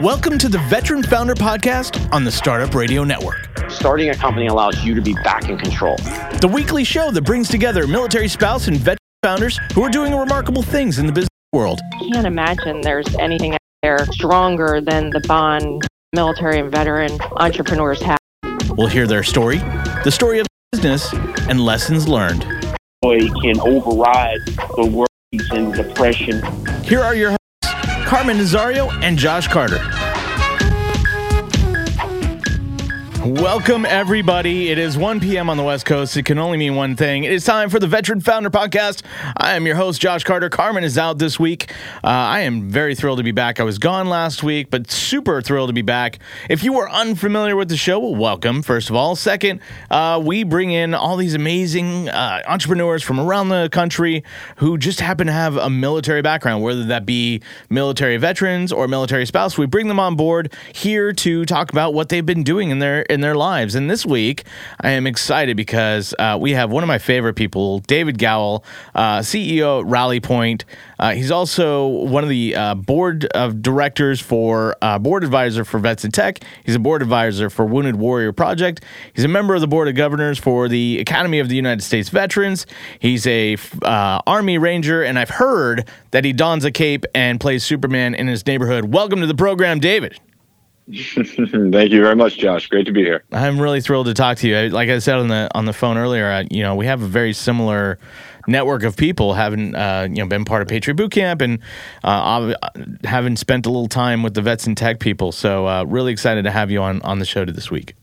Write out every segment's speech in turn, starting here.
Welcome to the Veteran Founder Podcast on the Startup Radio Network. Starting a company allows you to be back in control. The weekly show that brings together military spouse and veteran founders who are doing remarkable things in the business world. I can't imagine there's anything out there stronger than the bond military and veteran entrepreneurs have. We'll hear their story, the story of business, and lessons learned. Joy can override the worries and depression. Here are your hosts, Carmen Nazario and Josh Carter. Welcome, everybody. It is 1 p.m. on the West Coast. It can only mean one thing. It is time for the Veteran Founder Podcast. I am your host, Josh Carter. Carmen is out this week. Uh, I am very thrilled to be back. I was gone last week, but super thrilled to be back. If you are unfamiliar with the show, well, welcome, first of all. Second, uh, we bring in all these amazing uh, entrepreneurs from around the country who just happen to have a military background, whether that be military veterans or military spouse. We bring them on board here to talk about what they've been doing in their in their lives. And this week, I am excited because uh, we have one of my favorite people, David Gowell, uh, CEO at Rally Point. Uh, he's also one of the uh, board of directors for uh, board advisor for Vets in Tech. He's a board advisor for Wounded Warrior Project. He's a member of the board of governors for the Academy of the United States Veterans. He's a uh, Army Ranger, and I've heard that he dons a cape and plays Superman in his neighborhood. Welcome to the program, David. Thank you very much, Josh. Great to be here. I'm really thrilled to talk to you. Like I said on the on the phone earlier, uh, you know, we have a very similar network of people having uh, you know been part of Patriot Boot Camp and uh, having spent a little time with the vets and tech people. So uh, really excited to have you on on the show to this week.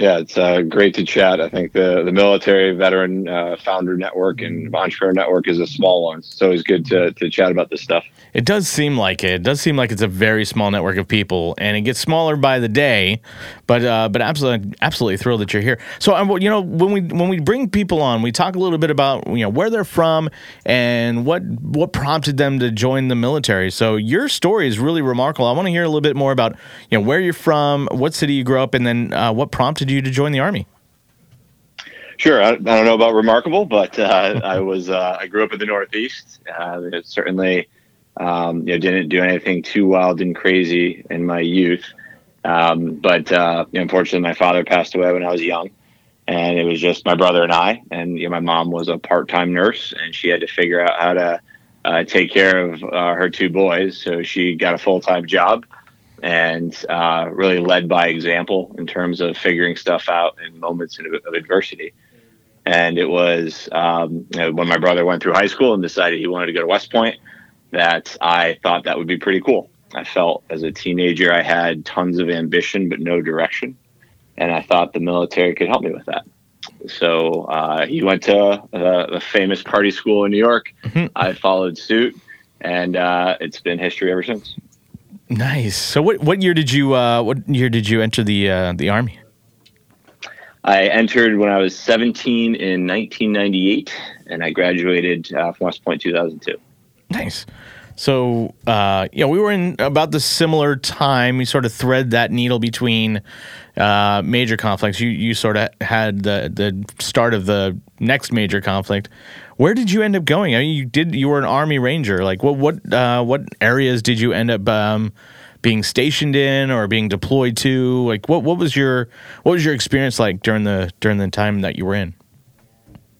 Yeah, it's uh, great to chat. I think the the military veteran uh, founder network and entrepreneur network is a small one. So it's always good to to chat about this stuff. It does seem like it. It does seem like it's a very small network of people, and it gets smaller by the day. But uh, but absolutely absolutely thrilled that you're here. So um, you know when we when we bring people on, we talk a little bit about you know where they're from and what what prompted them to join the military. So your story is really remarkable. I want to hear a little bit more about you know where you're from, what city you grew up, in, and then uh, what prompted you to join the army. Sure, I, I don't know about remarkable, but uh, I was uh, I grew up in the Northeast. Uh, certainly um, you know, didn't do anything too wild and crazy in my youth. Um, but uh, unfortunately, my father passed away when I was young, and it was just my brother and I. And you know, my mom was a part-time nurse, and she had to figure out how to uh, take care of uh, her two boys. So she got a full-time job, and uh, really led by example in terms of figuring stuff out in moments of, of adversity. And it was um, you know, when my brother went through high school and decided he wanted to go to West Point that I thought that would be pretty cool. I felt as a teenager I had tons of ambition but no direction, and I thought the military could help me with that. So uh, he went to uh, the famous party school in New York. Mm-hmm. I followed suit, and uh, it's been history ever since. Nice. So what what year did you uh, what year did you enter the uh, the army? I entered when I was 17 in 1998, and I graduated uh, from West Point 2002. Nice. So, uh, you know, we were in about the similar time. We sort of thread that needle between uh, major conflicts. You you sort of had the the start of the next major conflict. Where did you end up going? I mean, you did you were an army ranger. Like, what what uh, what areas did you end up um, being stationed in or being deployed to? Like, what what was your what was your experience like during the during the time that you were in?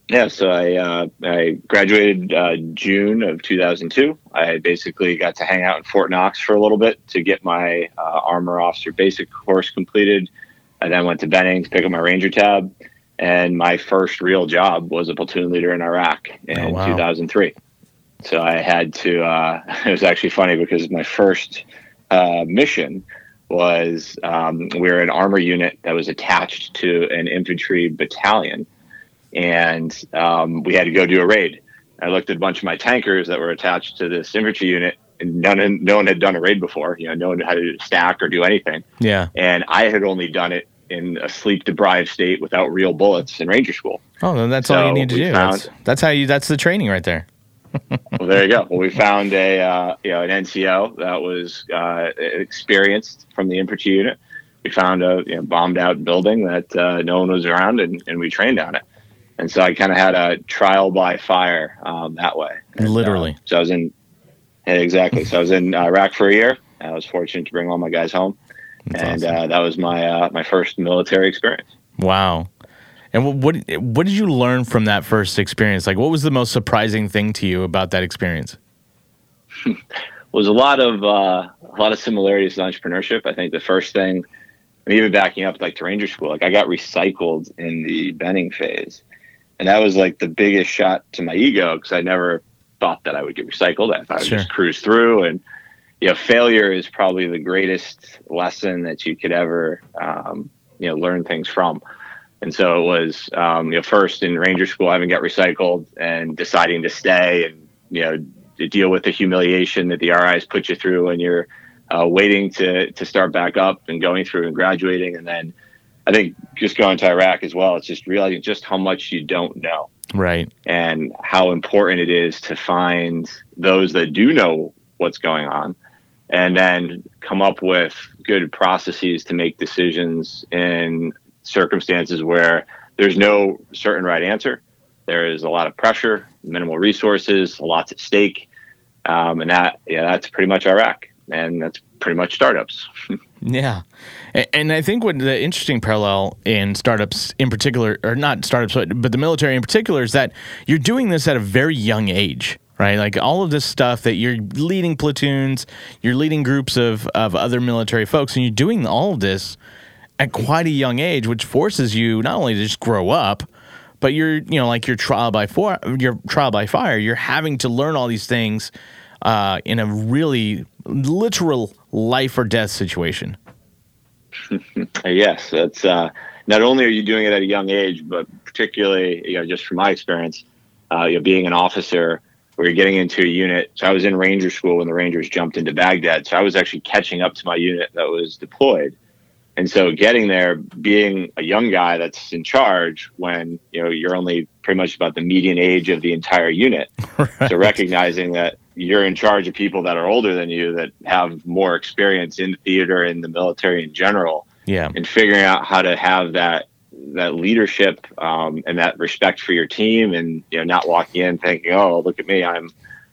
Yeah, so I uh, I graduated uh, June of 2002. I basically got to hang out in Fort Knox for a little bit to get my uh, armor officer basic course completed. I then went to Benning to pick up my ranger tab, and my first real job was a platoon leader in Iraq in oh, wow. 2003. So I had to. Uh, it was actually funny because my first uh, mission was um, we were an armor unit that was attached to an infantry battalion and um, we had to go do a raid. I looked at a bunch of my tankers that were attached to this infantry unit, and none, no one had done a raid before. You know, no one had to stack or do anything. Yeah. And I had only done it in a sleep deprived state without real bullets in Ranger School. Oh, then that's so all you need to do. Found, that's, that's, how you. That's the training right there. well, there you go. Well, we found a uh, you know an NCO that was uh, experienced from the infantry unit. We found a you know, bombed out building that uh, no one was around, and, and we trained on it and so I kind of had a trial by fire um, that way. And, Literally. Uh, so I was in exactly. So I was in Iraq for a year, I was fortunate to bring all my guys home, That's and awesome. uh, that was my uh, my first military experience. Wow. And what, what what did you learn from that first experience? Like, what was the most surprising thing to you about that experience? was a lot of uh, a lot of similarities to entrepreneurship. I think the first thing, and even backing up like to Ranger School, like I got recycled in the Benning phase, and that was like the biggest shot to my ego because I never thought that I would get recycled. I thought I would just cruise through, and you know, failure is probably the greatest lesson that you could ever um, you know learn things from. And so it was, um, you know, first in Ranger School, having got recycled and deciding to stay and, you know, to deal with the humiliation that the RIs put you through when you're uh, waiting to, to start back up and going through and graduating. And then I think just going to Iraq as well, it's just realizing just how much you don't know Right. and how important it is to find those that do know what's going on and then come up with good processes to make decisions in circumstances where there's no certain right answer. There is a lot of pressure, minimal resources, a lot at stake. Um, and that, yeah, that's pretty much Iraq. And that's pretty much startups. Yeah. And I think what the interesting parallel in startups in particular, or not startups, but, but the military in particular, is that you're doing this at a very young age, right? Like all of this stuff that you're leading platoons, you're leading groups of, of other military folks, and you're doing all of this at quite a young age, which forces you not only to just grow up, but you're, you know, like your trial by four, your trial by fire, you're having to learn all these things uh, in a really literal life or death situation. Yes, that's uh, not only are you doing it at a young age, but particularly, you know, just from my experience, uh, you know, being an officer where you're getting into a unit. So I was in Ranger School when the Rangers jumped into Baghdad. So I was actually catching up to my unit that was deployed. And so getting there, being a young guy that's in charge when, you know, you're only pretty much about the median age of the entire unit. So recognizing that you're in charge of people that are older than you that have more experience in theater and the military in general Yeah. and figuring out how to have that that leadership um, and that respect for your team and you know not walking in thinking oh look at me i'm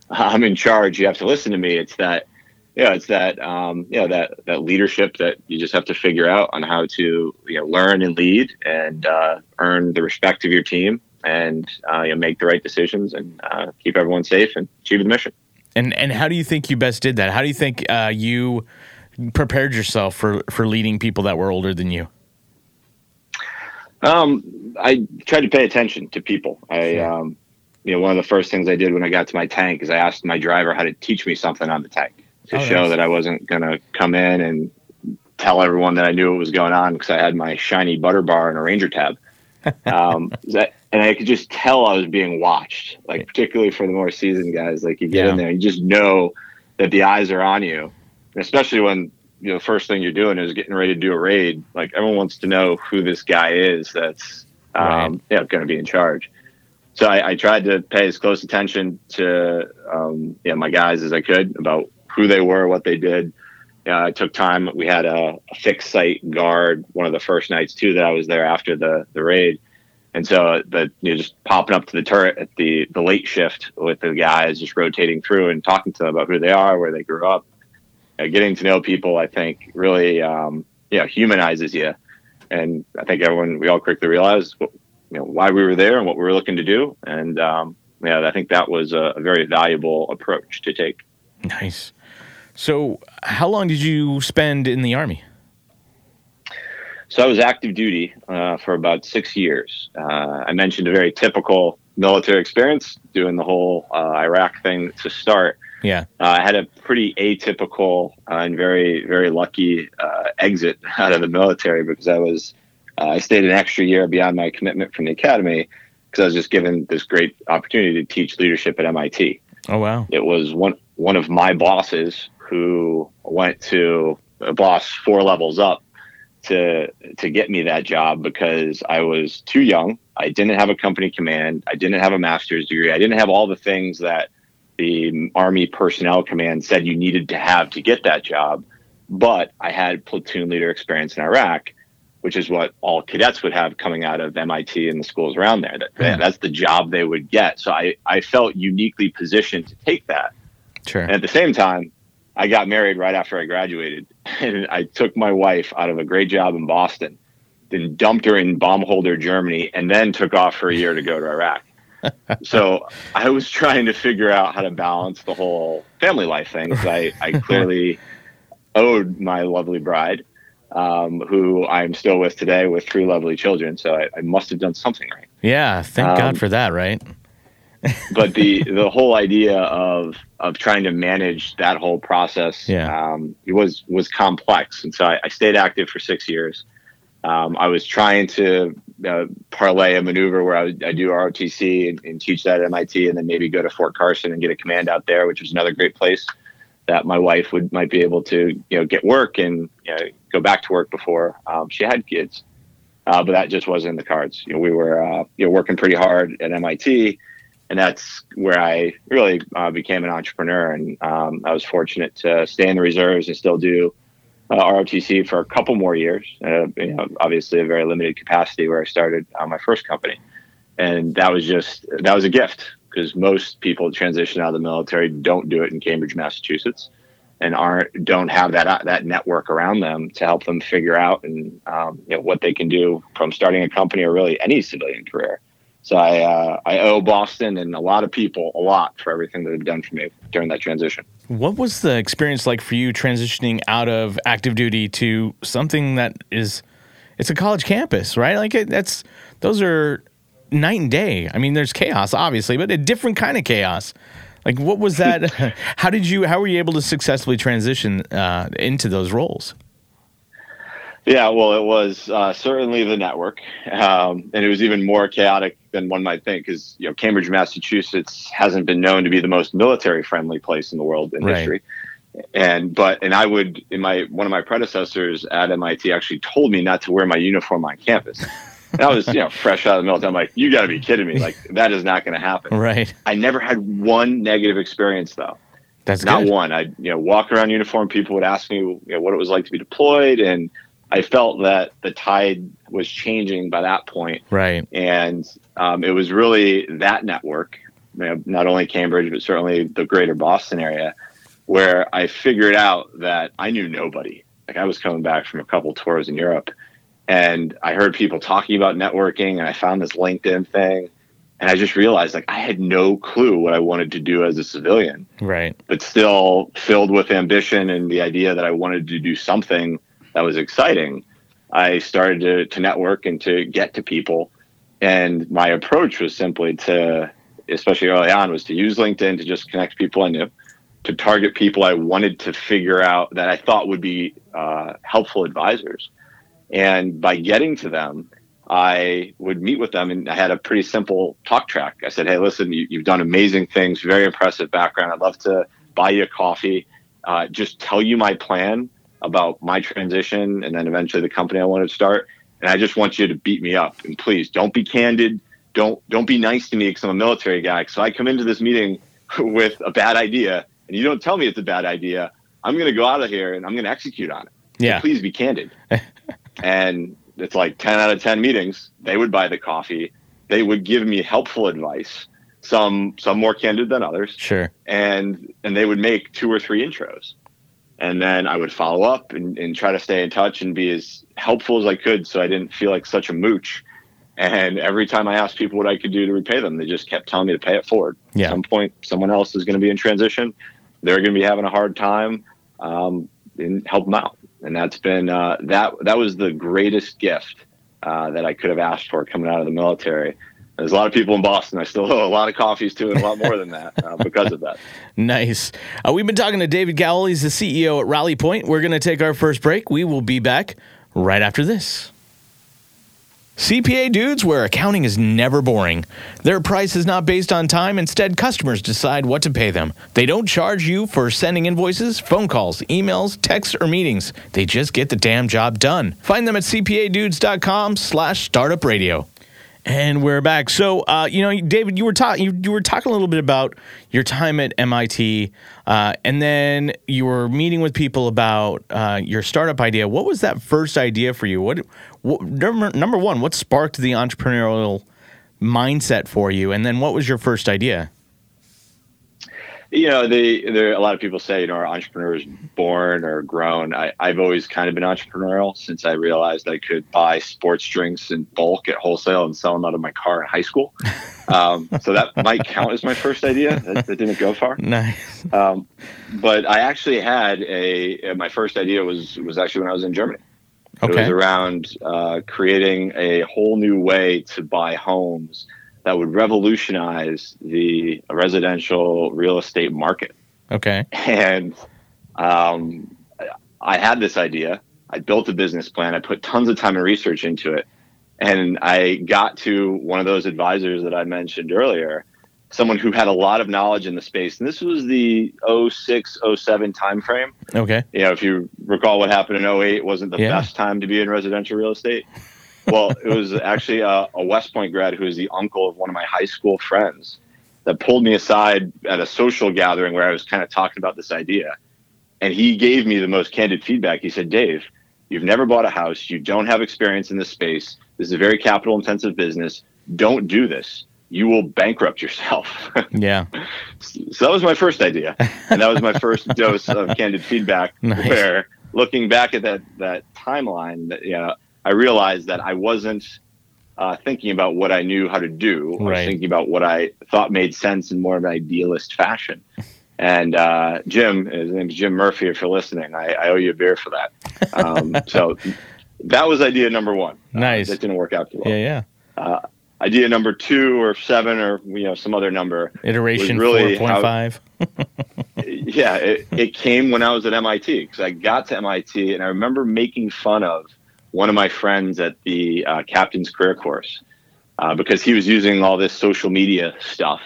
i'm in charge you have to listen to me it's that yeah it's that um, you know that that leadership that you just have to figure out on how to you know learn and lead and uh, earn the respect of your team and uh, you know make the right decisions and uh, keep everyone safe and achieve the mission And and how do you think you best did that? How do you think uh, you prepared yourself for for leading people that were older than you? Um, I tried to pay attention to people. I, um, you know, one of the first things I did when I got to my tank is I asked my driver how to teach me something on the tank to Oh, show nice. that I wasn't going to come in and tell everyone that I knew what was going on because I had my shiny butter bar and a Ranger tab. Um, that, and I could just tell I was being watched, like particularly for the more seasoned guys. Like you get Yeah. in there, you just know that the eyes are on you, and especially when you know the first thing you're doing is getting ready to do a raid. Like everyone wants to know who this guy is that's um, yeah going to be in charge. So I, I tried to pay as close attention to um, yeah my guys as I could about who they were, what they did. Uh, I took time. We had a, a fixed site guard one of the first nights too that I was there after the the raid, and so the you know just popping up to the turret at the the late shift with the guys, just rotating through and talking to them about who they are, where they grew up, uh, getting to know people. I think really um, yeah humanizes you, and I think everyone we all quickly realized what, you know why we were there and what we were looking to do, and um, yeah, I think that was a, a very valuable approach to take. Nice. So, how long did you spend in the army? So I was active duty uh, for about six years. Uh, I mentioned a very typical military experience, doing the whole uh, Iraq thing to start. Yeah. Uh, I had a pretty atypical uh, and very, very lucky uh, exit out of the military because I was uh, I stayed an extra year beyond my commitment from the academy because I was just given this great opportunity to teach leadership at MIT. Oh wow. It was one one of my bosses who went to a boss four levels up to to get me that job because I was too young. I didn't have a company command. I didn't have a master's degree. I didn't have all the things that the Army Personnel Command said you needed to have to get that job. But I had platoon leader experience in Iraq, which is what all cadets would have coming out of MIT and the schools around there. That, Yeah. That's the job they would get. So I, I felt uniquely positioned to take that. Sure. And at the same time, I got married right after I graduated, and I took my wife out of a great job in Boston, then dumped her in Baumholder Germany, and then took off for a year to go to Iraq. So I was trying to figure out how to balance the whole family life thing. I, I clearly owed my lovely bride, um, who I'm still with today with three lovely children. So I, I must have done something right. Yeah, thank Um, God for that, right? but the the whole idea of of trying to manage that whole process Yeah. um, it was was complex and so I, I stayed active for six years um, I was trying to uh, parlay a maneuver where I, I do ROTC and, and teach that at MIT and then maybe go to Fort Carson and get a command out there which was another great place that my wife would might be able to you know get work and you know, go back to work before um, she had kids uh, but that just wasn't in the cards you know we were uh, you know working pretty hard at MIT and that's where I really uh, became an entrepreneur. And um, I was fortunate to stay in the reserves and still do uh, ROTC for a couple more years. Uh, you know, obviously, a very limited capacity where I started uh, my first company, and that was just that was a gift because most people transition out of the military don't do it in Cambridge, Massachusetts, and aren't don't have that that network around them to help them figure out and um, you know what they can do from starting a company or really any civilian career. So I uh, I owe Boston and a lot of people a lot for everything that they've done for me during that transition. What was the experience like for you transitioning out of active duty to something that is it's a college campus, right? Like it, that's those are night and day. I mean, there's chaos obviously, but a different kind of chaos. Like what was that how did you how were you able to successfully transition uh, into those roles? Yeah, well, it was uh, certainly the network, um, and it was even more chaotic than one might think, because you know Cambridge, Massachusetts, hasn't been known to be the most military-friendly place in the world in Right. history. And but and I would in my one of my predecessors at MIT actually told me not to wear my uniform on campus. And I was you know fresh out of the military. I'm like, you got to be kidding me! Like that is not going to happen. Right. I never had one negative experience though. That's not good. one. I you know walk around uniform. People would ask me you know what it was like to be deployed, and I felt that the tide was changing by that point, Right. and um, it was really that network, you know, not only Cambridge but certainly the greater Boston area, where I figured out that I knew nobody. Like I was coming back from a couple tours in Europe, and I heard people talking about networking, and I found this LinkedIn thing. And I just realized like I had no clue what I wanted to do as a civilian Right. but still filled with ambition and the idea that I wanted to do something that was exciting, I started to, to network and to get to people. And my approach was simply to, especially early on, was to use LinkedIn to just connect people I knew, to target people I wanted to figure out that I thought would be uh, helpful advisors. And by getting to them, I would meet with them and I had a pretty simple talk track. I said, Hey, listen, you, you've done amazing things, very impressive background. I'd love to buy you a coffee, uh, just tell you my plan about my transition and then eventually the company I wanted to start. And I just want you to beat me up. And please don't be candid. Don't don't be nice to me because I'm a military guy. So I come into this meeting with a bad idea and you don't tell me it's a bad idea. I'm going to go out of here and I'm going to execute on it. So Yeah. please be candid. and it's like 10 out of 10 meetings. They would buy the coffee. They would give me helpful advice. Some some more candid than others Sure. and and they would make two or three intros and then i would follow up and, and try to stay in touch and be as helpful as i could so i didn't feel like such a mooch. And every time i asked people what i could do to repay them they just kept telling me to pay it forward. Yeah. at some point someone else is going to be in transition. They're going to be having a hard time um, and help them out. And that's been uh, that that was the greatest gift uh, that i could have asked for coming out of the military there's a lot of people in Boston I still owe a lot of coffees to and a lot more than that uh, because of that. Nice. Uh, we've been talking to David Gowell. He's the CEO at Rally Point. We're going to take our first break. We will be back right after this. CPA dudes, where accounting is never boring. Their price is not based on time. Instead, customers decide what to pay them. They don't charge you for sending invoices, phone calls, emails, texts, or meetings. They just get the damn job done. Find them at cpadudes.com slash startup radio. And we're back. So, uh, you know, David, you were talking you, you were talking a little bit about your time at MIT, uh, and then you were meeting with people about uh, your startup idea. What was that first idea for you? What, what number number one? What sparked the entrepreneurial mindset for you? And then, what was your first idea? You know, they there a lot of people say, you know, are entrepreneurs born or grown? I, I've always kind of been entrepreneurial since I realized I could buy sports drinks in bulk at wholesale and sell them out of my car in high school. Um, so that might count as my first idea. That, that didn't go far. Nice. Um, but I actually had a my first idea was was actually when I was in Germany. Okay. It was around uh, creating a whole new way to buy homes that would revolutionize the residential real estate market. Okay. And um, I had this idea. I built a business plan. I put tons of time and research into it. And I got to one of those advisors that I mentioned earlier, someone who had a lot of knowledge in the space. And this was the 06, 07 timeframe. Okay. You know, if you recall what happened in 08, wasn't the Yeah. best time to be in residential real estate. Well, it was actually a, a West Point grad who was the uncle of one of my high school friends that pulled me aside at a social gathering where I was kind of talking about this idea. And he gave me the most candid feedback. He said, Dave, you've never bought a house. You don't have experience in this space. This is a very capital intensive business. Don't do this. You will bankrupt yourself. Yeah. so that was my first idea. And that was my first dose of candid feedback Nice. where looking back at that, that timeline, that, you know, I realized that I wasn't uh, thinking about what I knew how to do. I was thinking about what I thought made sense in more of an idealist fashion. And uh, Jim, his name's Jim Murphy. If you're listening, I, I owe you a beer for that. Um, so that was idea number one. Uh, Nice. that didn't work out too well. Yeah. Yeah. Idea number two or seven or you know some other number. Iteration really four point five. yeah, it, it came when I was at MIT because I got to MIT and I remember making fun of one of my friends at the uh, captain's career course uh, because he was using all this social media stuff,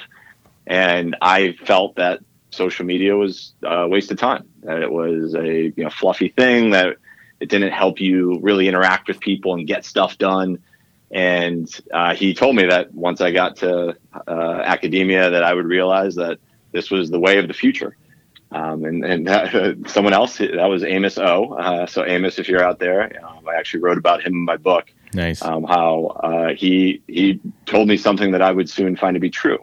and I felt that social media was a waste of time. That it was a you know fluffy thing that it didn't help you really interact with people and get stuff done. And uh, he told me that once I got to uh, academia, that I would realize that this was the way of the future. Um, and and that, someone else that was Amos O. Uh, so Amos, if you're out there, um, I actually wrote about him in my book. Nice. Um, how uh, he he told me something that I would soon find to be true.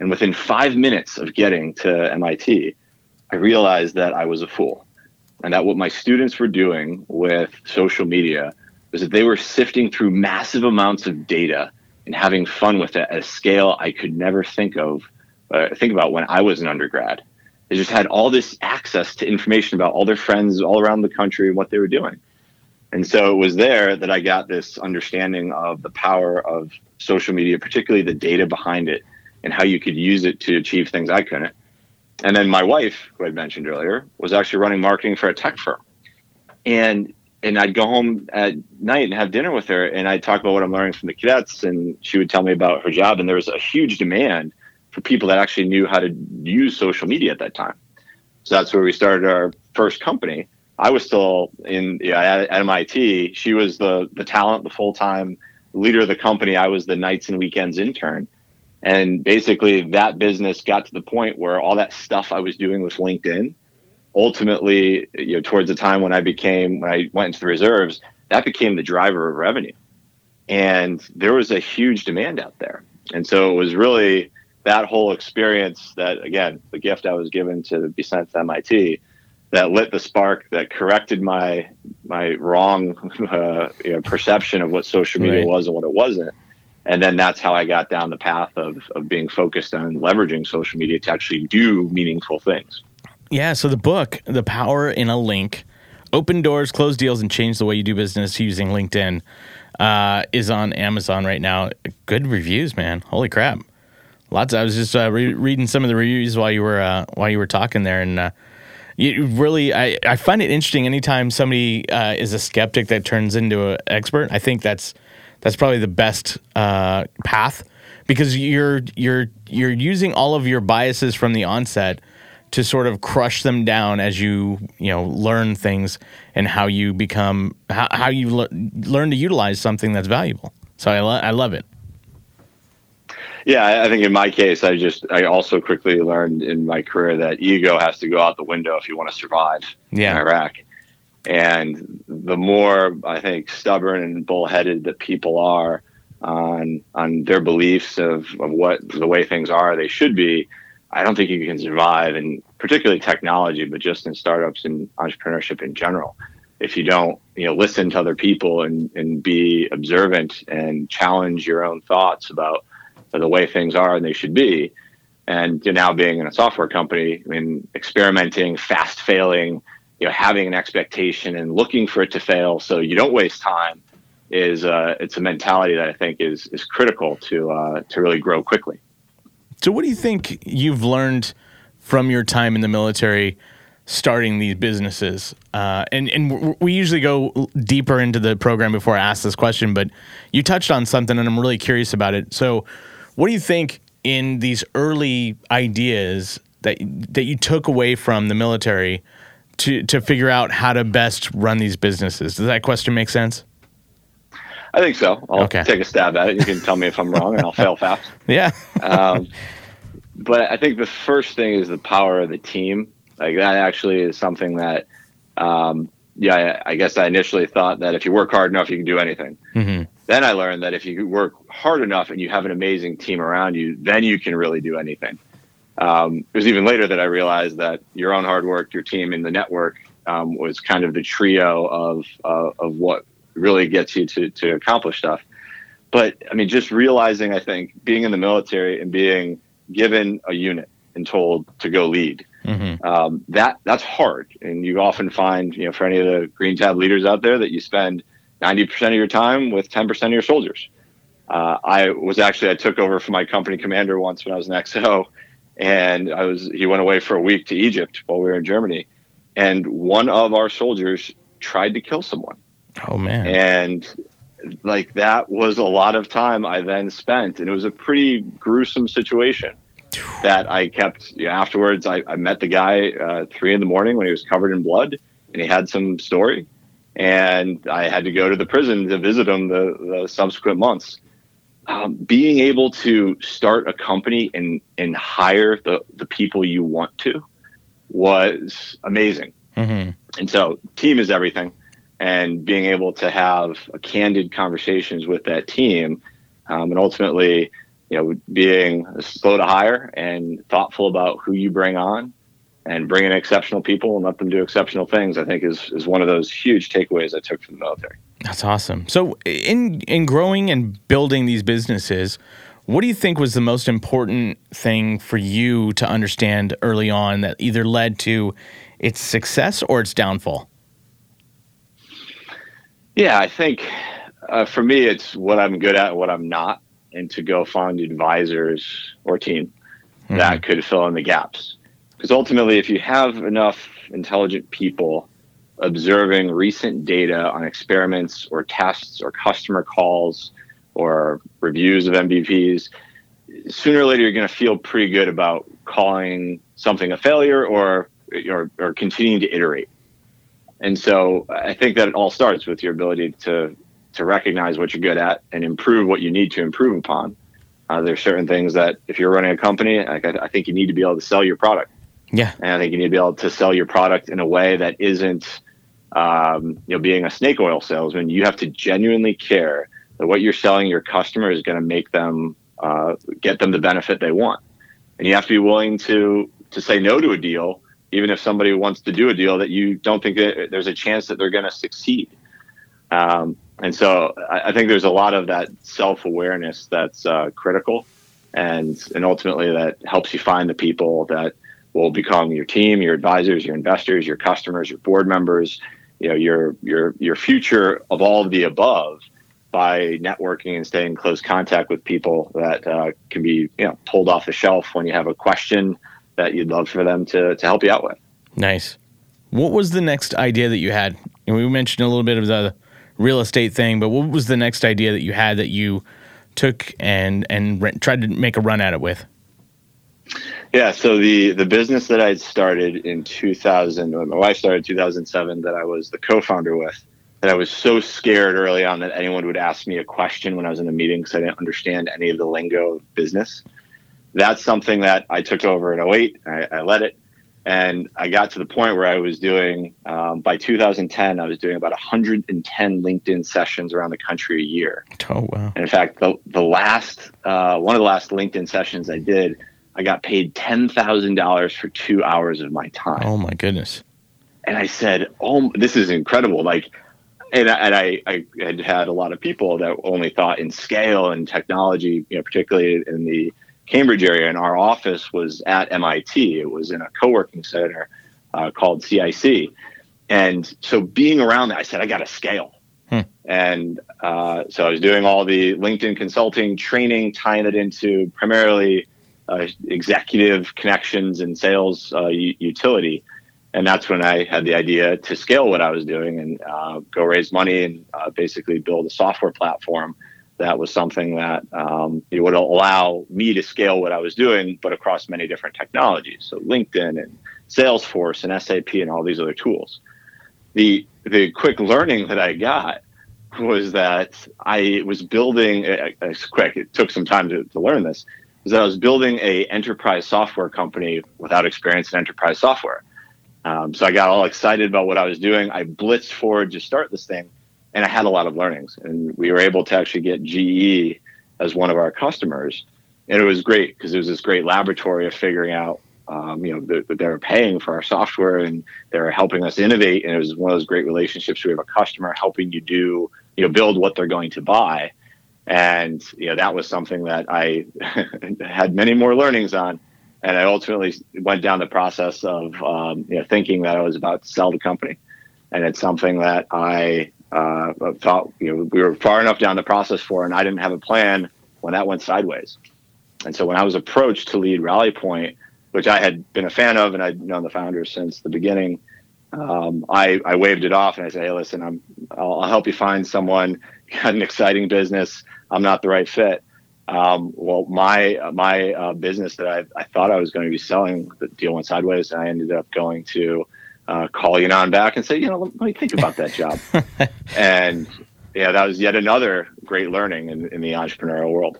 And within five minutes of getting to MIT, I realized that I was a fool, and that what my students were doing with social media was that they were sifting through massive amounts of data and having fun with it at a scale I could never think of uh, think about when I was an undergrad. They just had all this access to information about all their friends all around the country and what they were doing. And so it was there that I got this understanding of the power of social media, particularly the data behind it and how you could use it to achieve things I couldn't. And then my wife, who I'd mentioned earlier, was actually running marketing for a tech firm. And and I'd go home at night and have dinner with her and I'd talk about what I'm learning from the cadets and she would tell me about her job and there was a huge demand for people that actually knew how to use social media at that time. So that's where we started our first company. I was still in yeah, at, at MIT. She was the the talent, the full time leader of the company. I was the nights and weekends intern. And basically, that business got to the point where all that stuff I was doing with LinkedIn, ultimately, you know, towards the time when I became when I went into the reserves, that became the driver of revenue. And there was a huge demand out there. And so it was really that whole experience that, again, the gift I was given to be sent to MIT that lit the spark that corrected my my wrong uh, you know, perception of what social media Right. was and what it wasn't. And then that's how I got down the path of, of being focused on leveraging social media to actually do meaningful things. Yeah, so the book, The Power in a Link, Open Doors, Close Deals, and Change the Way You Do Business Using LinkedIn, uh, is on Amazon right now. Good reviews, man. Holy crap. Lots. I was just uh, re- reading some of the reviews while you were uh, while you were talking there, and uh, you really, I, I find it interesting anytime somebody uh, is a skeptic that turns into an expert. I think that's that's probably the best uh, path because you're you're you're using all of your biases from the onset to sort of crush them down as you you know learn things and how you become how, how you le- learn to utilize something that's valuable. So I, lo- I love it. Yeah, I- think in my case, I just I also quickly learned in my career that ego has to go out the window if you want to survive Yeah. in Iraq. And the more I think stubborn and bullheaded that people are on on their beliefs of, of what the way things are, they should be. I don't think you can survive, and particularly technology, but just in startups and entrepreneurship in general, if you don't, you know, listen to other people and and be observant and challenge your own thoughts about the way things are and they should be. And you know, now being in a software company, I mean, experimenting, fast failing, you know, having an expectation and looking for it to fail so you don't waste time is uh, it's a mentality that I think is is critical to uh, to really grow quickly. So, what do you think you've learned from your time in the military, starting these businesses? Uh, and and we usually go deeper into the program before I ask this question, but you touched on something, and I'm really curious about it. So, what do you think in these early ideas that that you took away from the military to to figure out how to best run these businesses? Does that question make sense? I think so. I'll okay. take a stab at it. You can tell me if I'm wrong, and I'll fail fast. Yeah. um, but I think the first thing is the power of the team. Like that actually is something that, um, yeah, I, I, guess I initially thought that if you work hard enough, you can do anything. Mm-hmm. Then I learned that if you work hard enough and you have an amazing team around you, then you can really do anything. Um, it was even later that I realized that your own hard work, your team, and the network um, was kind of the trio of uh, of what really gets you to to accomplish stuff. But I mean, just realizing, I think, being in the military and being given a unit and told to go lead, mm-hmm. um, that that's hard. And you often find, you know, for any of the green tab leaders out there, that you spend ninety percent of your time with ten percent of your soldiers. Uh, I was actually I took over for my company commander once when I was an XO, and I was he went away for a week to Egypt while we were in Germany, and one of our soldiers tried to kill someone Oh man. And like that was a lot of time I then spent, and it was a pretty gruesome situation that I kept. You know, afterwards, I, I, met the guy uh, three in the morning when he was covered in blood, and he had some story, and I had to go to the prison to visit him the, the subsequent months. Um, being able to start a company and and hire the the people you want to was amazing. Mm-hmm. And so, team is everything and being able to have candid conversations with that team um, and ultimately you know being slow to hire and thoughtful about who you bring on and bring in exceptional people and let them do exceptional things i think is is one of those huge takeaways i took from the military that's awesome so in in growing and building these businesses what do you think was the most important thing for you to understand early on that either led to its success or its downfall yeah, I think uh, for me, it's what I'm good at, what I'm not, and to go find advisors or team mm-hmm. that could fill in the gaps. Because ultimately, if you have enough intelligent people observing recent data on experiments or tests or customer calls or reviews of MVPs, sooner or later you're going to feel pretty good about calling something a failure or or, or continuing to iterate. And so I think that it all starts with your ability to to recognize what you're good at and improve what you need to improve upon. Uh, there's certain things that if you're running a company, like I, I, think you need to be able to sell your product. Yeah, and I think you need to be able to sell your product in a way that isn't, um, you know, being a snake oil salesman. You have to genuinely care that what you're selling your customer is going to make them uh, get them the benefit they want, and you have to be willing to to say no to a deal even if somebody wants to do a deal that you don't think that there's a chance that they're going to succeed. Um, and so I, I, think there's a lot of that self awareness that's uh, critical, and and ultimately that helps you find the people that will become your team, your advisors, your investors, your customers, your board members, you know, your your your future of all of the above by networking and staying in close contact with people that uh, can be you know pulled off the shelf when you have a question that you'd love for them to, to help you out with. Nice. What was the next idea that you had? And we mentioned a little bit of the real estate thing, but what was the next idea that you had that you took and and re- tried to make a run at it with? Yeah, so the the business that I started in 2000, when my wife started 2007, that I was the co-founder with, that I was so scared early on that anyone would ask me a question when I was in a meeting because I didn't understand any of the lingo of business that's something that I took over in 08. I, I led it. And I got to the point where I was doing, um, by 2010, I was doing about 110 LinkedIn sessions around the country a year. Oh, wow. And in fact, the, the last, uh, one of the last LinkedIn sessions I did I got paid ten thousand dollars for two hours of my time. Oh my goodness! And I said, "Oh, this is incredible!" Like, and, and I, I had had a lot of people that only thought in scale and technology, you know, particularly in the Cambridge area. And our office was at MIT. It was in a co-working center uh, called CIC. And so being around that, I said, I got to scale. Hmm. And uh, so I was doing all the LinkedIn consulting training, tying it into primarily uh, executive connections and sales uh, u- utility. And that's when I had the idea to scale what I was doing and uh, go raise money and uh, basically build a software platform that was something that um, it would allow me to scale what I was doing, but across many different technologies. So LinkedIn and Salesforce and SAP and all these other tools. The the quick learning that I got was that I was building. It's quick. It took some time to, to learn this. Was that I was building a enterprise software company without experience in enterprise software. Um, so I got all excited about what I was doing. I blitzed forward to start this thing, and I had a lot of learnings. And we were able to actually get GE as one of our customers, and it was great because it was this great laboratory of figuring out um, you know, that they were paying for our software and they were helping us innovate. And it was one of those great relationships. We have a customer helping you do, you know, build what they're going to buy. And, you know, that was something that I had many more learnings on. And I ultimately went down the process of, um, you know, thinking that I was about to sell the company. And it's something that I uh, thought, you know, we were far enough down the process for, and I didn't have a plan when that went sideways. And so when I was approached to lead Rally Point, which I had been a fan of and I'd known the founders since the beginning. Um, I, I waved it off and I said, Hey, listen, I'm, I'll, I'll, help you find someone, got an exciting business. I'm not the right fit. Um, well, my, my uh, business that I, I thought I was going to be selling, the deal went sideways and I ended up going to uh, call Yinon back and say, you know, let, let me think about that job. and yeah, that was yet another great learning in, in the entrepreneurial world.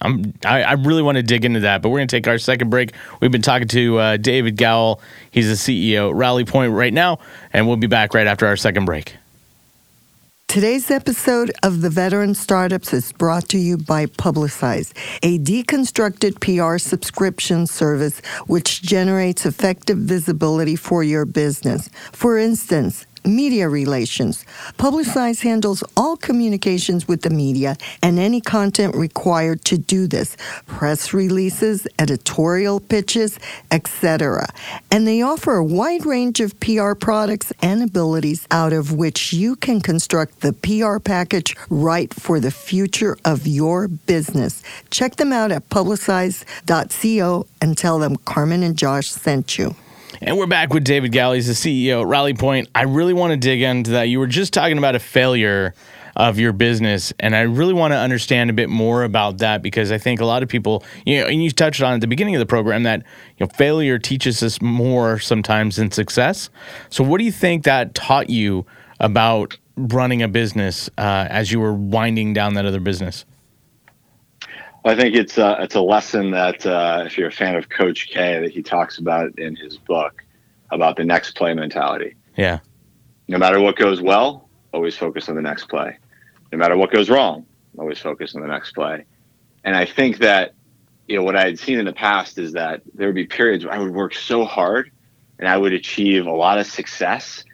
I'm, I, I really want to dig into that, but we're going to take our second break. We've been talking to uh, David Gowell. He's the CEO at Rally Point right now, and we'll be back right after our second break. Today's episode of The Veteran Startups is brought to you by Publicize, a deconstructed PR subscription service which generates effective visibility for your business. For instance, media relations. Publicize handles all communications with the media and any content required to do this press releases, editorial pitches, etc. And they offer a wide range of PR products and abilities out of which you can construct the PR package right for the future of your business. Check them out at publicize.co and tell them Carmen and Josh sent you. And we're back with David Gowell, the CEO at Rally Point. I really want to dig into that. You were just talking about a failure of your business, and I really want to understand a bit more about that because I think a lot of people, you know, and you touched on at the beginning of the program that you know failure teaches us more sometimes than success. So, what do you think that taught you about running a business uh, as you were winding down that other business? I think it's uh, it's a lesson that uh, if you're a fan of Coach K, that he talks about in his book about the next play mentality. Yeah. No matter what goes well, always focus on the next play. No matter what goes wrong, always focus on the next play. And I think that you know what I had seen in the past is that there would be periods where I would work so hard and I would achieve a lot of success.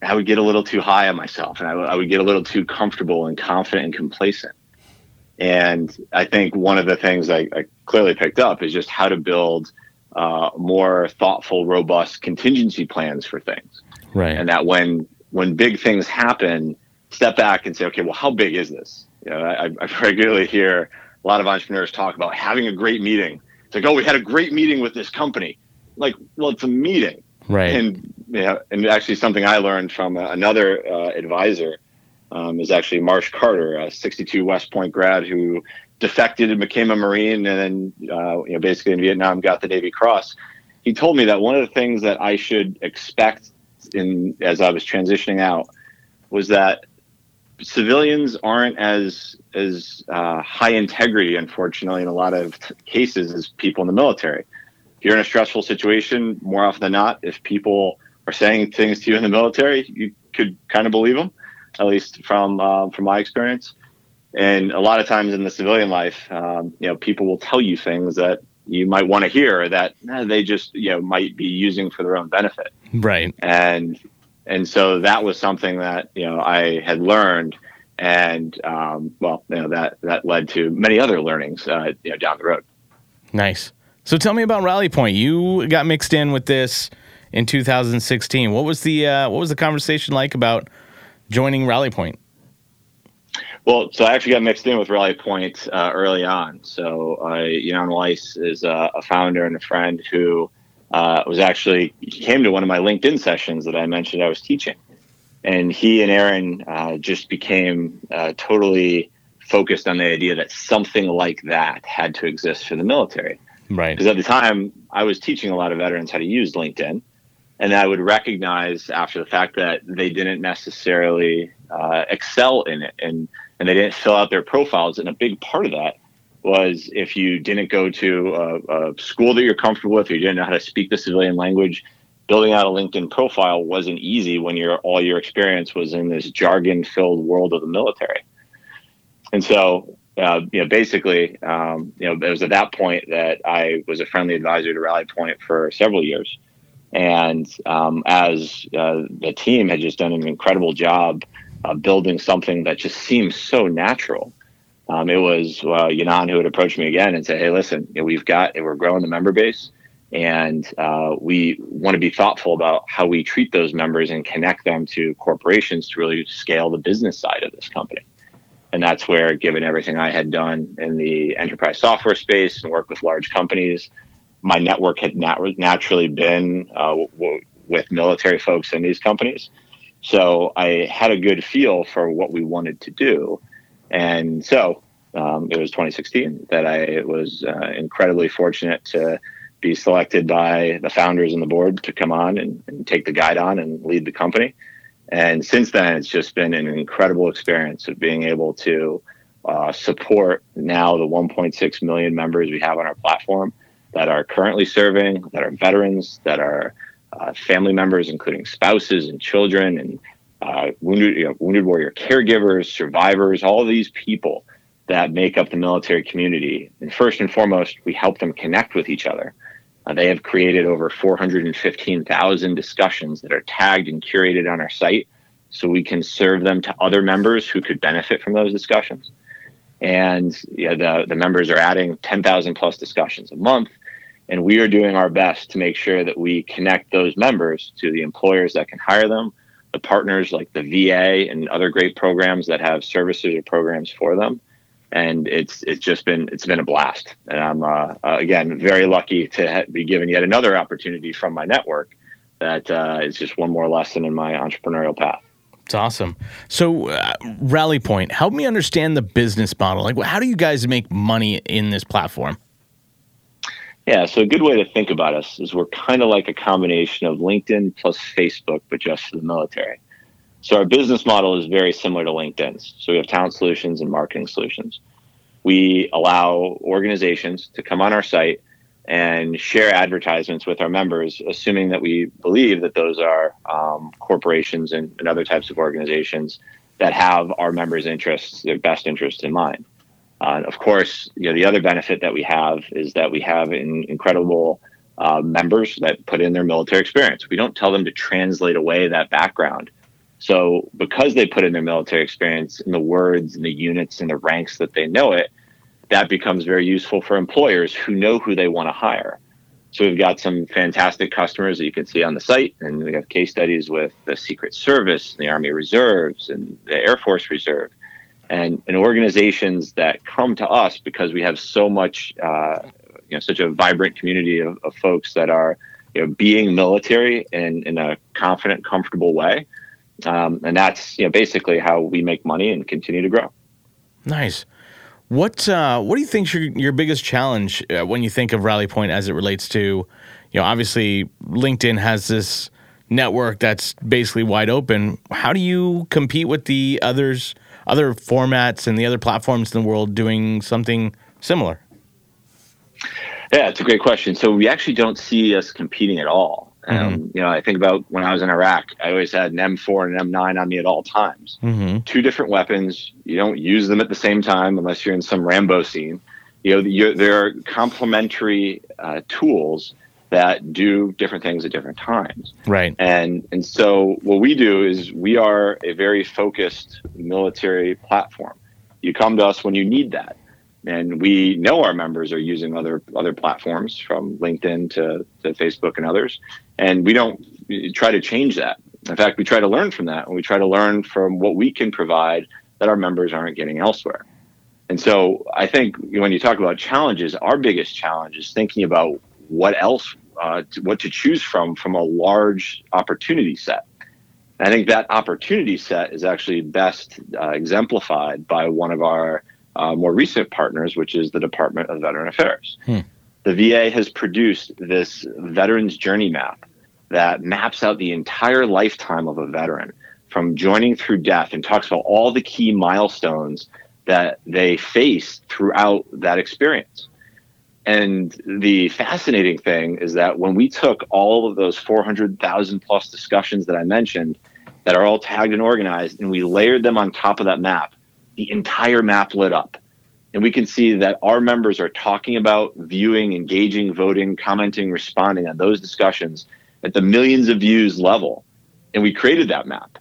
And I would get a little too high on myself, and I, w- I would get a little too comfortable and confident and complacent. And I think one of the things I, I clearly picked up is just how to build uh, more thoughtful, robust contingency plans for things. Right. And that when when big things happen, step back and say, okay, well, how big is this? You know, I, I regularly hear a lot of entrepreneurs talk about having a great meeting. It's like, oh, we had a great meeting with this company. Like, well, it's a meeting. Right. And yeah, and actually something I learned from another uh, advisor um, is actually Marsh Carter, a 62 West Point grad who defected and became a Marine, and then uh, you know basically in Vietnam got the Navy Cross. He told me that one of the things that I should expect in as I was transitioning out was that civilians aren't as as uh, high integrity, unfortunately, in a lot of t- cases as people in the military. If you're in a stressful situation, more often than not, if people are saying things to you in the military, you could kind of believe them at least from uh, from my experience. And a lot of times in the civilian life, um, you know, people will tell you things that you might want to hear that eh, they just you know might be using for their own benefit. Right. And and so that was something that you know I had learned, and um, well, you know that that led to many other learnings uh, you know down the road. Nice. So tell me about Rally Point. You got mixed in with this in 2016. What was the uh, what was the conversation like about joining Rally Point? Well, so I actually got mixed in with Rally Point uh, early on. So uh, Yinon Weiss is uh, a founder and a friend who uh, was actually came to one of my LinkedIn sessions that I mentioned I was teaching, and he and Aaron uh, just became uh, totally focused on the idea that something like that had to exist for the military. Right. Because at the time I was teaching a lot of veterans how to use LinkedIn, and I would recognize after the fact that they didn't necessarily excel in it and and they didn't fill out their profiles. And a big part of that was if you didn't go to a, a school that you're comfortable with, or you didn't know how to speak the civilian language, building out a LinkedIn profile wasn't easy when your all your experience was in this jargon-filled world of the military. And so, uh, you know, basically, um, you know, it was at that point that I was a friendly advisor to Rally Point for several years. And um, as uh, the team had just done an incredible job uh, building something that just seems so natural. Um, it was uh, who would approach me again and say, "Hey, listen, we've got we're growing the member base, and uh, we want to be thoughtful about how we treat those members and connect them to corporations to really scale the business side of this company." And that's where, given everything I had done in the enterprise software space and work with large companies, my network had nat- naturally been uh, w- with military folks in these companies. So I had a good feel for what we wanted to do. And so um, it was 2016 that I was uh, incredibly fortunate to be selected by the founders and the board to come on and, and, take the guidon and lead the company. And since then, it's just been an incredible experience of being able to uh, support now the 1.6 million members we have on our platform that are currently serving, that are veterans, that are uh, family members, including spouses and children, and uh, wounded, you know, wounded warrior caregivers, survivors, all these people that make up the military community. And first and foremost, we help them connect with each other. Uh, they have created over 415,000 discussions that are tagged and curated on our site so we can serve them to other members who could benefit from those discussions. And yeah, the, the members are adding 10,000 plus discussions a month. And we are doing our best to make sure that we connect those members to the employers that can hire them, the partners like the VA and other great programs that have services or programs for them. And it's it's just been it's been a blast. And I'm uh, uh, again very lucky to ha- be given yet another opportunity from my network. That uh, is just one more lesson in my entrepreneurial path. It's awesome. So, uh, Rally Point, help me understand the business model. Like, how do you guys make money in this platform? Yeah, so a good way to think about us is we're kind of like a combination of LinkedIn plus Facebook, but just for the military. So our business model is very similar to LinkedIn's. So we have talent solutions and marketing solutions. We allow organizations to come on our site and share advertisements with our members, assuming that we believe that those are um, corporations and, and other types of organizations that have our members' interests, their best interests in mind. Uh, of course, you know the other benefit that we have is that we have in, incredible uh, members that put in their military experience. We don't tell them to translate away that background. So because they put in their military experience in the words and the units and the ranks that they know it, that becomes very useful for employers who know who they want to hire. So we've got some fantastic customers that you can see on the site, and we have case studies with the Secret Service, the Army Reserves, and the Air Force Reserve and, and organizations that come to us because we have so much, uh, you know, such a vibrant community of, of folks that are, you know, being military in, in a confident, comfortable way. Um, and that's, you know, basically how we make money and continue to grow. Nice. What uh, what do you think your your biggest challenge uh, when you think of Rally Point as it relates to, you know, obviously LinkedIn has this network that's basically wide open. How do you compete with the others other formats and the other platforms in the world doing something similar? Yeah, it's a great question. So we actually don't see us competing at all. Mm-hmm. Um, you know, I think about when I was in Iraq, I always had an M4 and an M9 on me at all times. Mm-hmm. Two different weapons. You don't use them at the same time unless you're in some Rambo scene. you know, you're, there are complementary uh, tools that do different things at different times. Right. And and so what we do is we are a very focused military platform. You come to us when you need that. And we know our members are using other other platforms from LinkedIn to, to Facebook and others. And we don't try to change that. In fact, we try to learn from that and we try to learn from what we can provide that our members aren't getting elsewhere. And so I think when you talk about challenges, our biggest challenge is thinking about what else, uh, to, what to choose from from a large opportunity set. And I think that opportunity set is actually best uh, exemplified by one of our uh, more recent partners, which is the Department of Veteran Affairs. Hmm. The VA has produced this veterans journey map that maps out the entire lifetime of a veteran from joining through death and talks about all the key milestones that they face throughout that experience. And the fascinating thing is that when we took all of those 400,000 plus discussions that I mentioned that are all tagged and organized and we layered them on top of that map, the entire map lit up. And we can see that our members are talking about, viewing, engaging, voting, commenting, responding on those discussions at the millions of views level. And we created that map.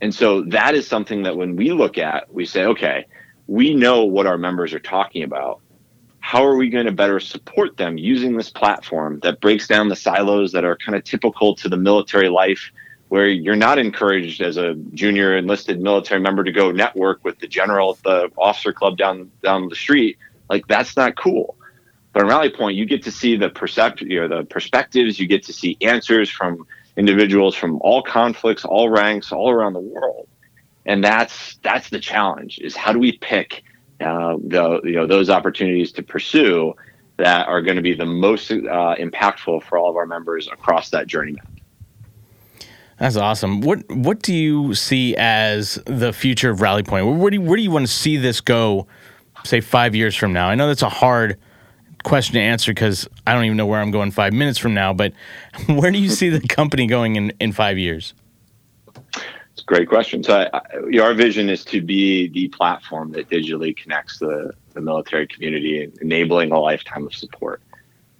And so that is something that when we look at, we say, okay, we know what our members are talking about. How are we going to better support them using this platform that breaks down the silos that are kind of typical to the military life, where you're not encouraged as a junior enlisted military member to go network with the general at the officer club down down the street? Like that's not cool. But in Rally Point, you get to see the percept, you know, the perspectives. You get to see answers from individuals from all conflicts, all ranks, all around the world and that's that's the challenge is how do we pick uh, the you know those opportunities to pursue that are going to be the most uh, impactful for all of our members across that journey map. That's awesome. What what do you see as the future of Rally Point? Where do you, where do you want to see this go? Say five years from now. I know that's a hard question to answer because I don't even know where I'm going five minutes from now. But where do you see the company going in in five years? Great question. So, I, our vision is to be the platform that digitally connects the, the military community, enabling a lifetime of support.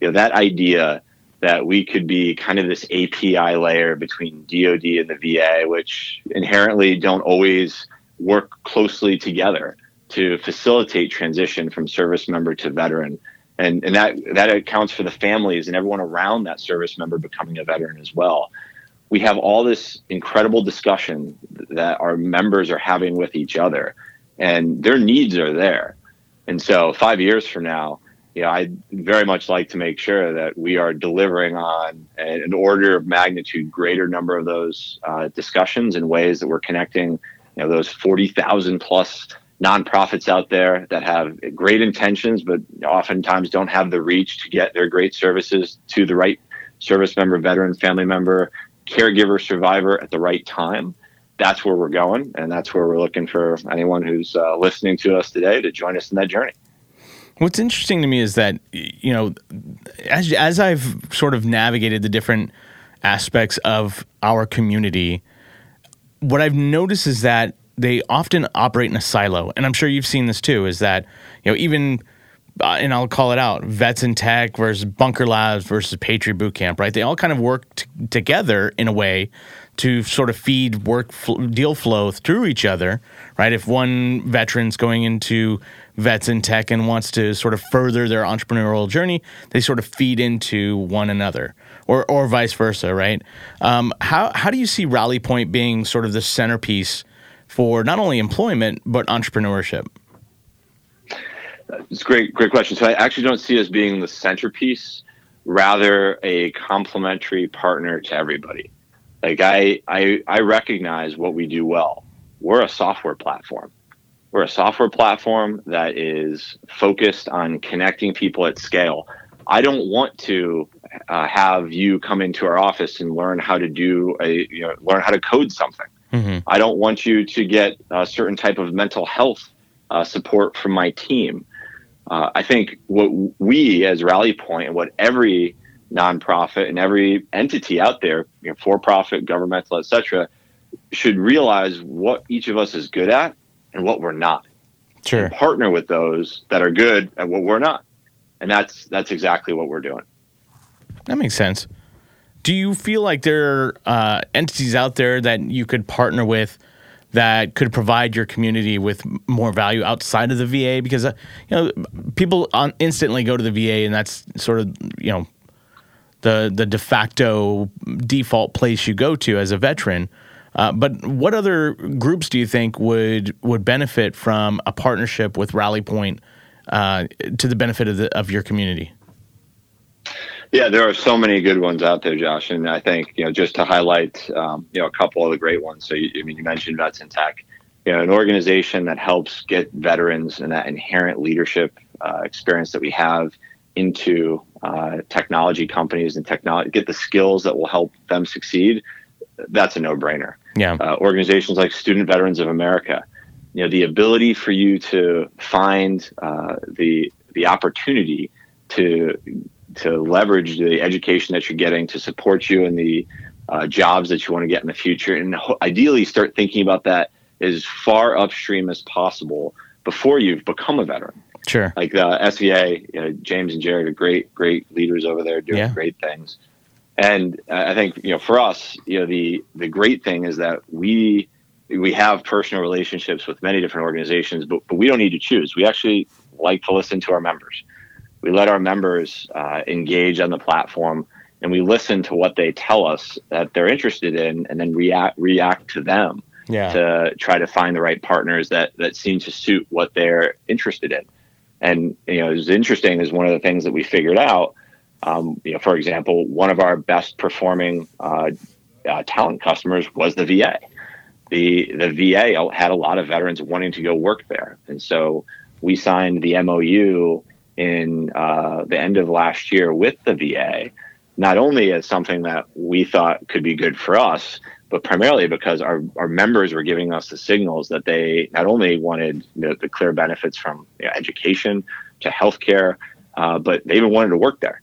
You know, that idea that we could be kind of this API layer between DoD and the VA, which inherently don't always work closely together to facilitate transition from service member to veteran. And, and that, that accounts for the families and everyone around that service member becoming a veteran as well we have all this incredible discussion that our members are having with each other and their needs are there. And so five years from now you know i'd very much like to make sure that we are delivering on an order of magnitude greater number of those uh, discussions in ways that we're connecting you know those 40000 plus nonprofits out there that have great intentions but oftentimes don't have the reach to get their great services to the right service member veteran family member caregiver survivor at the right time that's where we're going and that's where we're looking for anyone who's uh, listening to us today to join us in that journey. What's interesting to me is that you know as, as i've sort of navigated the different aspects of our community what i've noticed is that they often operate in a silo and i'm sure you've seen this too is that you know even uh, and I'll call it out vets in tech versus bunker labs versus Patriot boot camp, right? They all kind of work t- together in a way to sort of feed work fl- deal flow through each other, right? If one veteran's going into vets in tech and wants to sort of further their entrepreneurial journey, they sort of feed into one another, or or vice versa, right? Um, how how do you see Rally Point being sort of the centerpiece for not only employment but entrepreneurship? It's a great, great question. So I actually don't see us being the centerpiece, rather a complementary partner to everybody. Like I, I, I recognize what we do well. We're a software platform. We're a software platform that is focused on connecting people at scale. I don't want to uh, have you come into our office and learn how to do a, you know, learn how to code something. Mm-hmm. I don't want you to get a certain type of mental health uh, support from my team uh, I think what we as Rally Point and what every nonprofit and every entity out there, you know, for profit, governmental, etc., should realize what each of us is good at and what we're not. Sure. and partner with those that are good at what we're not. And that's that's exactly what we're doing. That makes sense. Do you feel like there are uh, entities out there that you could partner with that could provide your community with more value outside of the VA? Because uh, you know people on, instantly go to the VA, and that's sort of you know the the de facto default place you go to as a veteran. Uh, but what other groups do you think would would benefit from a partnership with Rally Point uh, to the benefit of the, of your community? Yeah, there are so many good ones out there, Josh, and I think you know just to highlight um, you know a couple of the great ones. So you, I mean, you mentioned Vets in Tech, you know, an organization that helps get veterans and that inherent leadership uh, experience that we have into uh, technology companies and technology, get the skills that will help them succeed. That's a no-brainer. Yeah. Uh, organizations like Student Veterans of America, you know, the ability for you to find uh, the the opportunity to to leverage the education that you're getting to support you in the uh, jobs that you want to get in the future, and ho- ideally start thinking about that as far upstream as possible before you've become a veteran. Sure. Like the SVA, you know, James and Jared are great, great leaders over there doing Yeah. great things. And I think you know, for us, you know, the the great thing is that we we have personal relationships with many different organizations, but, but we don't need to choose. We actually like to listen to our members. We let our members uh, engage on the platform, and we listen to what they tell us that they're interested in, and then react react to them Yeah. to try to find the right partners that that seem to suit what they're interested in. And you know, it's interesting is one of the things that we figured out. Um, you know, for example, one of our best performing uh, uh, talent customers was the VA. The the VA had a lot of veterans wanting to go work there, and so we signed the MOU in uh, the end of last year with the VA, not only as something that we thought could be good for us, but primarily because our, our members were giving us the signals that they not only wanted the, the clear benefits from you know, education to healthcare, uh, but they even wanted to work there.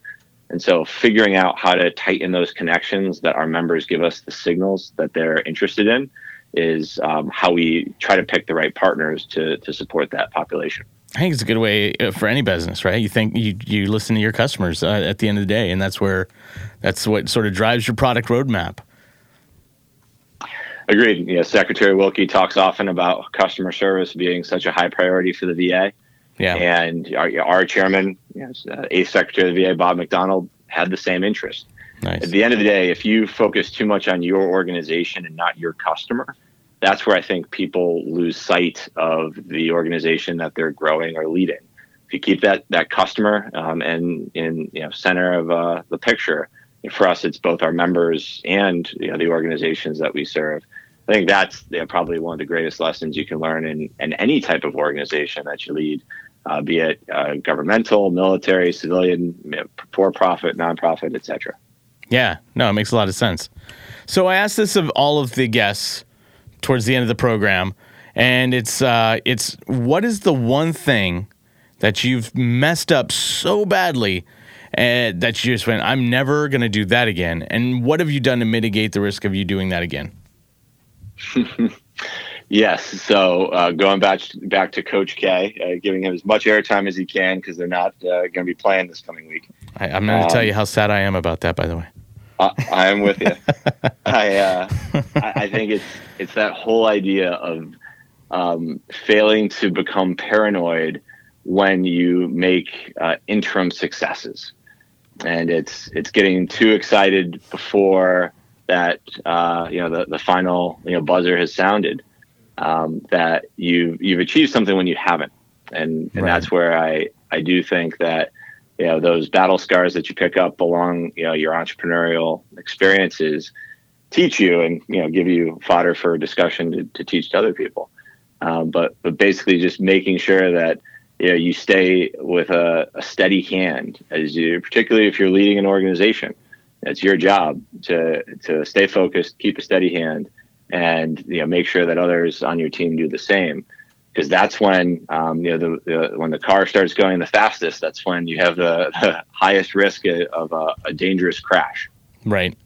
And so figuring out how to tighten those connections that our members give us the signals that they're interested in is um, how we try to pick the right partners to, to support that population. I think it's a good way uh, for any business, right? You think you you listen to your customers uh, at the end of the day, and that's where that's what sort of drives your product roadmap. Agreed. Know, Secretary Wilkie talks often about customer service being such a high priority for the VA. Yeah, And our, our chairman, know, uh, eighth secretary of the VA, Bob McDonald, had the same interest. nice. At the end of the day, if you focus too much on your organization and not your customer, that's where I think people lose sight of the organization that they're growing or leading. If you keep that that customer um, and in you know center of uh, the picture, for us, it's both our members and you know, the organizations that we serve. I think that's you know, probably one of the greatest lessons you can learn in, in any type of organization that you lead, uh, be it uh, governmental, military, civilian, you know, for-profit, nonprofit, etc. Yeah, no, it makes a lot of sense. So I asked this of all of the guests towards the end of the program, and it's uh, it's what is the one thing that you've messed up so badly uh, that you just went, I'm never going to do that again, and what have you done to mitigate the risk of you doing that again? Yes. So uh, going back back to Coach K, uh, giving him as much airtime as he can because they're not uh, going to be playing this coming week. I, I'm going to tell Um, you how sad I am about that, by the way. I, I am with you. I, uh, I I think it's it's that whole idea of um, failing to become paranoid when you make uh, interim successes, and it's it's getting too excited before that uh, you know the, the final you know buzzer has sounded um, that you you've achieved something when you haven't, and and Right. that's where I I do think that you know those battle scars that you pick up along you know your entrepreneurial experiences teach you and you know give you fodder for discussion to, to teach to other people. Um, but but basically just making sure that you know you stay with a, a steady hand as you particularly if you're leading an organization. It's your job to to stay focused keep a steady hand and you know make sure that others on your team do the same because that's when um, you know the, the when the car starts going the fastest. That's when you have the, the highest risk of a, a dangerous crash. Right.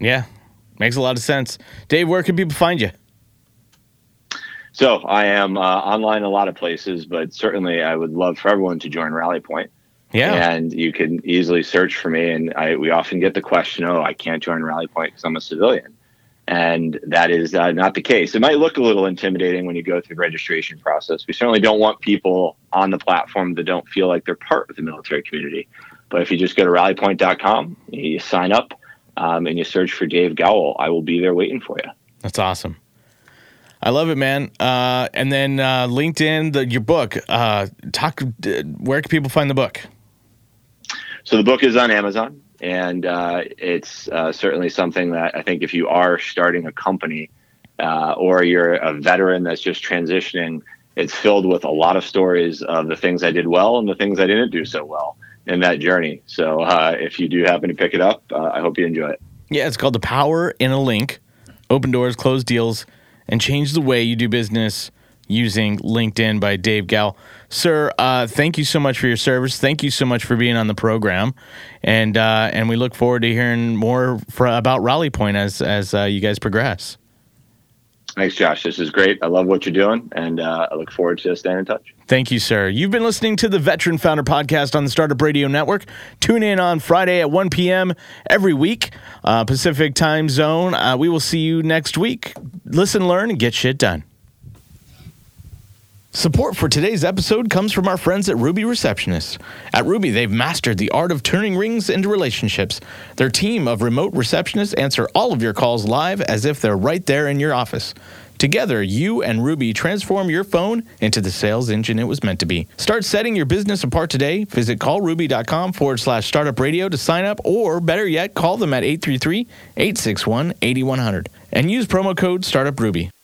Yeah. Makes a lot of sense. Dave, where can people find you? So I am uh, online a lot of places, but certainly I would love for everyone to join Rally Point. Yeah. And you can easily search for me. And I, we often get the question, oh, I can't join Rally Point because I'm a civilian. And that is uh, not the case. It might look a little intimidating when you go through the registration process. We certainly don't want people on the platform that don't feel like they're part of the military community. But if you just go to rallypoint.com, you sign up, um, and you search for Dave Gowell, I will be there waiting for you. That's awesome. I love it, man. Uh, and then uh, LinkedIn, the, your book. Uh, talk. Uh, where can people find the book? So the book is on Amazon, and uh, it's uh, certainly something that I think if you are starting a company uh, or you're a veteran that's just transitioning, it's filled with a lot of stories of the things I did well and the things I didn't do so well in that journey. So uh, if you do happen to pick it up, uh, I hope you enjoy it. Yeah, it's called The Power in a Link Open Doors, Close Deals, and Change the Way You Do Business using LinkedIn by Dave Gowell. Sir, uh, thank you so much for your service. Thank you so much for being on the program, and uh, and we look forward to hearing more for, about Rally Point as as uh, you guys progress. Thanks, Josh. This is great. I love what you're doing, and uh, I look forward to staying in touch. Thank you, sir. You've been listening to the Veteran Founder Podcast on the Startup Radio Network. Tune in on Friday at 1 p.m. every week, uh, Pacific time zone. Uh, we will see you next week. Listen, learn, and get shit done. Support for today's episode comes from our friends at Ruby Receptionists. At Ruby, they've mastered the art of turning rings into relationships. Their team of remote receptionists answer all of your calls live as if they're right there in your office. Together, you and Ruby transform your phone into the sales engine it was meant to be. Start setting your business apart today. Visit callruby.com forward slash startup radio to sign up, or better yet, call them at 833 861 8100 and use promo code StartupRuby.